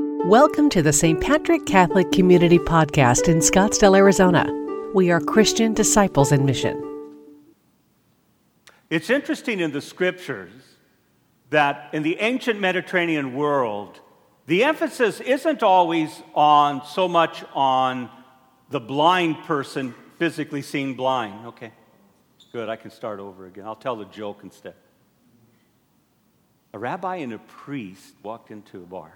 Welcome to the St. Patrick Catholic Community Podcast in Scottsdale, Arizona. We are Christian disciples in mission. It's interesting in the scriptures that in the ancient Mediterranean world, the emphasis isn't always on so much on the blind person physically seeing blind. Okay, good, I can start over again. I'll tell the joke instead. A rabbi and a priest walked into a bar.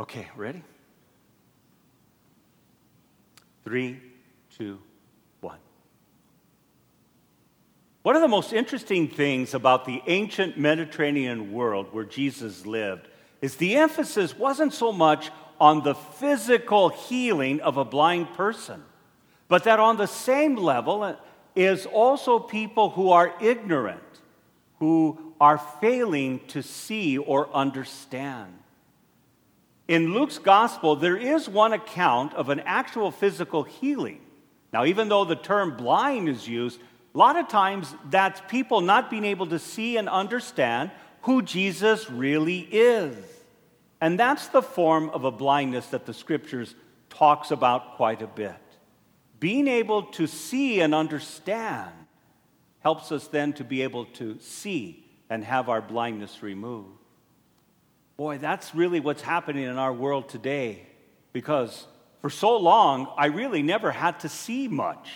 Okay, ready? Three, two, one. One of the most interesting things about the ancient Mediterranean world where Jesus lived is the emphasis wasn't so much on the physical healing of a blind person, but that on the same level is also people who are ignorant, who are failing to see or understand. In Luke's gospel, there is one account of an actual physical healing. Now, even though the term blind is used, a lot of times that's people not being able to see and understand who Jesus really is. And that's the form of a blindness that the scriptures talks about quite a bit. Being able to see and understand helps us then to be able to see and have our blindness removed. Boy, that's really what's happening in our world today because for so long, I really never had to see much.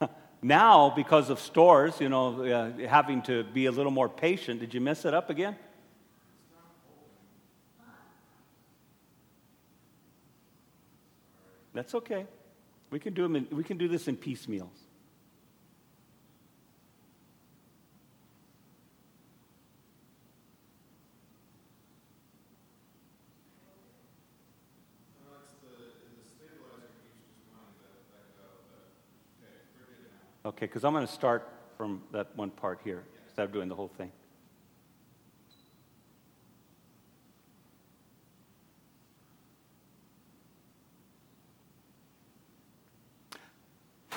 now, because of stores, you know, uh, having to be a little more patient, did you mess it up again? That's okay. We can do, them in, we can do this in piecemeals. Okay, because I'm going to start from that one part here instead of doing the whole thing.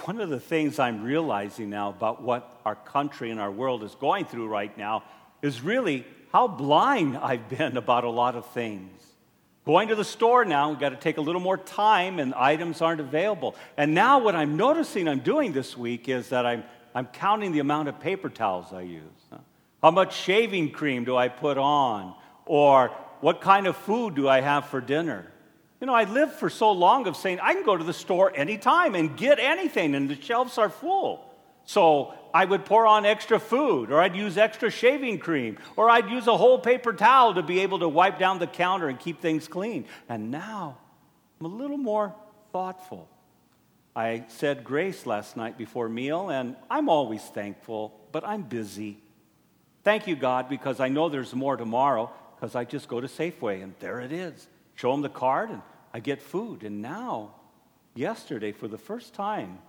One of the things I'm realizing now about what our country and our world is going through right now is really how blind I've been about a lot of things. Going to the store now, we've got to take a little more time and items aren't available. And now, what I'm noticing I'm doing this week is that I'm, I'm counting the amount of paper towels I use. How much shaving cream do I put on? Or what kind of food do I have for dinner? You know, I lived for so long of saying I can go to the store anytime and get anything, and the shelves are full. So I would pour on extra food, or I'd use extra shaving cream, or I'd use a whole paper towel to be able to wipe down the counter and keep things clean. And now I'm a little more thoughtful. I said grace last night before meal, and I'm always thankful, but I'm busy. Thank you, God, because I know there's more tomorrow, because I just go to Safeway, and there it is. Show them the card, and I get food. And now, yesterday, for the first time,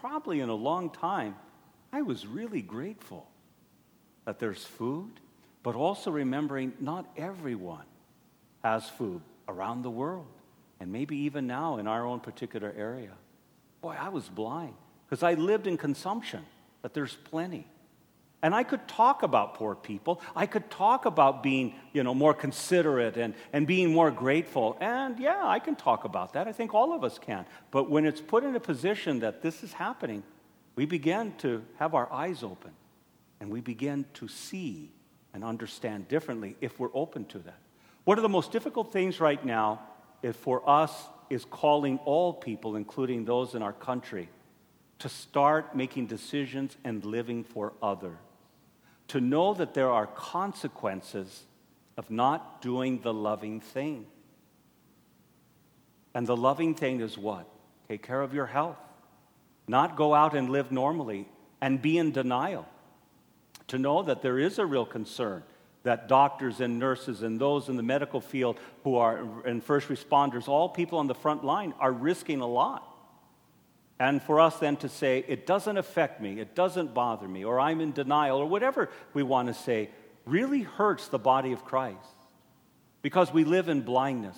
probably in a long time, I was really grateful that there's food, but also remembering not everyone has food around the world, and maybe even now in our own particular area. Boy, I was blind because I lived in consumption, but there's plenty. And I could talk about poor people. I could talk about being, you know, more considerate and, and being more grateful. And yeah, I can talk about that. I think all of us can. But when it's put in a position that this is happening, we begin to have our eyes open and we begin to see and understand differently if we're open to that. One of the most difficult things right now for us is calling all people, including those in our country, to start making decisions and living for others to know that there are consequences of not doing the loving thing. And the loving thing is what? Take care of your health, not go out and live normally and be in denial. To know that there is a real concern that doctors and nurses and those in the medical field who are and first responders, all people on the front line, are risking a lot. And for us then to say, it doesn't affect me, it doesn't bother me, or I'm in denial, or whatever we want to say, really hurts the body of Christ because we live in blindness.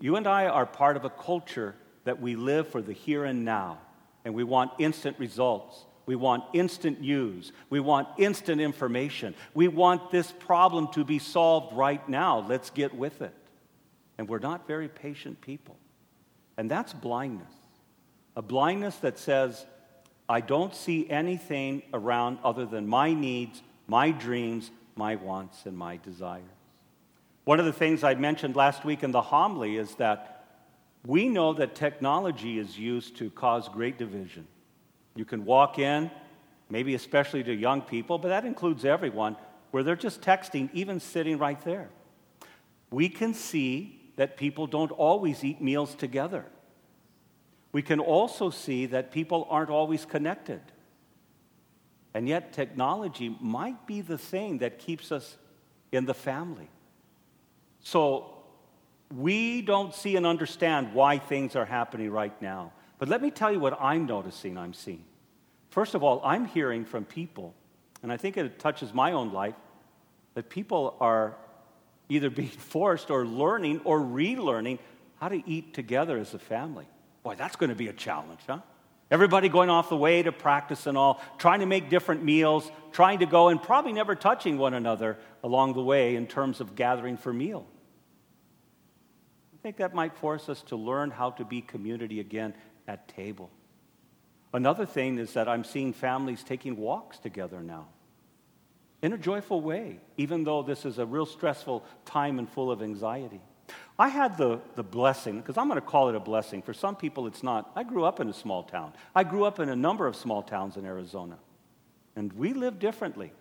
You and I are part of a culture that we live for the here and now. and we want instant results. We want instant news. We want instant information. We want this problem to be solved right now. Let's get with it. And we're not very patient people. And that's blindness. A blindness that says, I don't see anything around other than my needs, my dreams, my wants, and my desires. One of the things I mentioned last week in the homily is that we know that technology is used to cause great division. You can walk in, maybe especially to young people, but that includes everyone, where they're just texting, even sitting right there. We can see that people don't always eat meals together. We can also see that people aren't always connected. And yet, technology might be the thing that keeps us in the family. So, we don't see and understand why things are happening right now. But let me tell you what I'm noticing, I'm seeing. First of all, I'm hearing from people, and I think it touches my own life, that people are either being forced or learning or relearning how to eat together as a family. Boy, that's going to be a challenge, huh? Everybody going off the way to practice and all, trying to make different meals, trying to go and probably never touching one another along the way in terms of gathering for meal. I think that might force us to learn how to be community again at table. Another thing is that I'm seeing families taking walks together now in a joyful way, even though this is a real stressful time and full of anxiety. I had the, the blessing, because I'm going to call it a blessing. For some people, it's not. I grew up in a small town. I grew up in a number of small towns in Arizona. And we lived differently.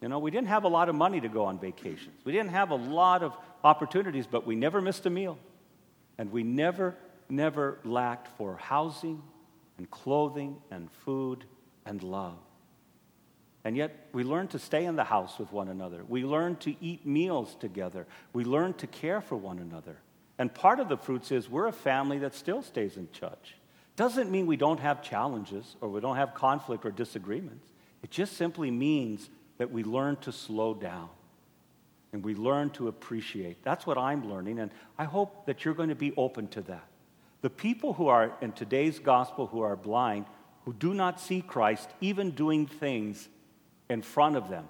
You know, we didn't have a lot of money to go on vacations. We didn't have a lot of opportunities, but we never missed a meal. And we never, never lacked for housing and clothing and food and love. And yet, we learn to stay in the house with one another. We learn to eat meals together. We learn to care for one another. And part of the fruits is we're a family that still stays in touch. Doesn't mean we don't have challenges or we don't have conflict or disagreements. It just simply means that we learn to slow down and we learn to appreciate. That's what I'm learning, and I hope that you're going to be open to that. The people who are in today's gospel who are blind, who do not see Christ, even doing things in front of them.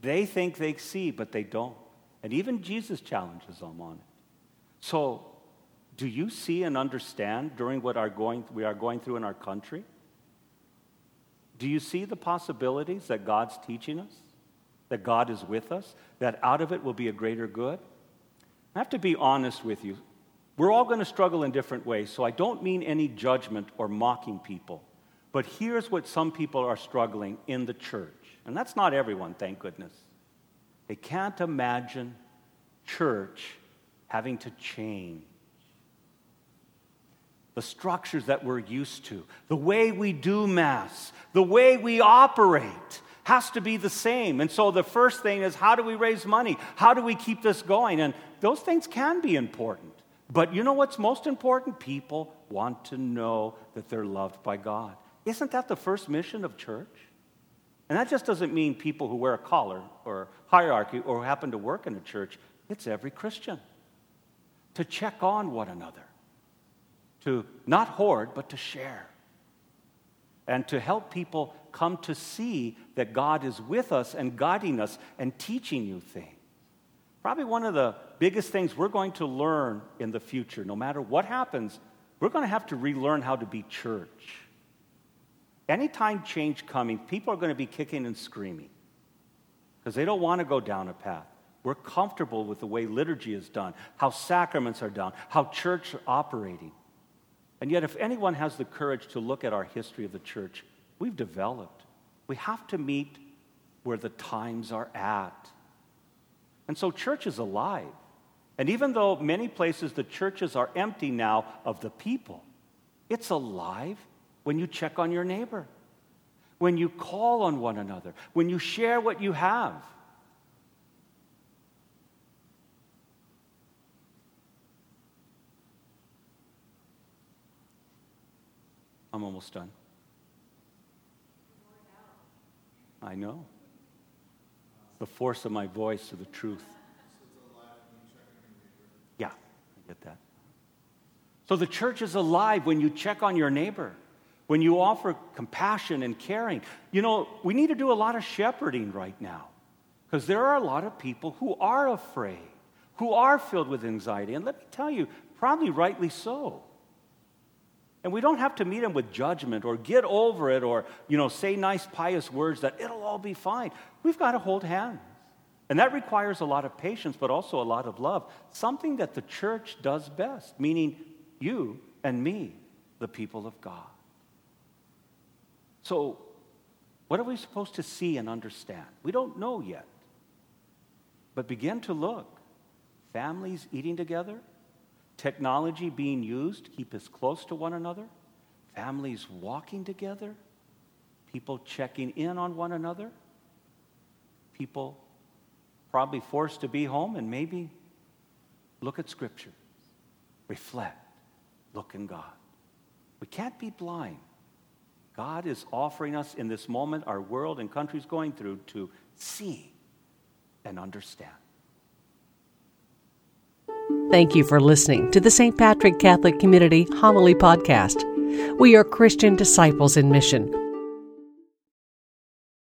They think they see, but they don't. And even Jesus challenges them on it. So, do you see and understand during what are going, we are going through in our country? Do you see the possibilities that God's teaching us? That God is with us? That out of it will be a greater good? I have to be honest with you. We're all going to struggle in different ways, so I don't mean any judgment or mocking people. But here's what some people are struggling in the church. And that's not everyone, thank goodness. They can't imagine church having to change. The structures that we're used to, the way we do Mass, the way we operate has to be the same. And so the first thing is how do we raise money? How do we keep this going? And those things can be important. But you know what's most important? People want to know that they're loved by God. Isn't that the first mission of church? And that just doesn't mean people who wear a collar or hierarchy or happen to work in a church. It's every Christian. To check on one another, to not hoard, but to share, and to help people come to see that God is with us and guiding us and teaching you things. Probably one of the biggest things we're going to learn in the future, no matter what happens, we're going to have to relearn how to be church. Anytime change coming, people are going to be kicking and screaming because they don't want to go down a path. We're comfortable with the way liturgy is done, how sacraments are done, how church are operating. And yet, if anyone has the courage to look at our history of the church, we've developed. We have to meet where the times are at. And so, church is alive. And even though many places the churches are empty now of the people, it's alive when you check on your neighbor, when you call on one another, when you share what you have. I'm almost done. I know. The force of my voice of the truth. Yeah, I get that. So the church is alive when you check on your neighbor, when you offer compassion and caring. You know, we need to do a lot of shepherding right now because there are a lot of people who are afraid, who are filled with anxiety. And let me tell you, probably rightly so. And we don't have to meet them with judgment or get over it or, you know, say nice, pious words that it'll all be fine. We've got to hold hands. And that requires a lot of patience, but also a lot of love. Something that the church does best, meaning you and me, the people of God. So, what are we supposed to see and understand? We don't know yet. But begin to look. Families eating together, technology being used to keep us close to one another, families walking together, people checking in on one another, people probably forced to be home and maybe look at Scripture, reflect, look in God. We can't be blind. God is offering us in this moment, our world and countries going through, to see and understand. Thank you for listening to the St. Patrick Catholic Community Homily Podcast. We are Christian disciples in mission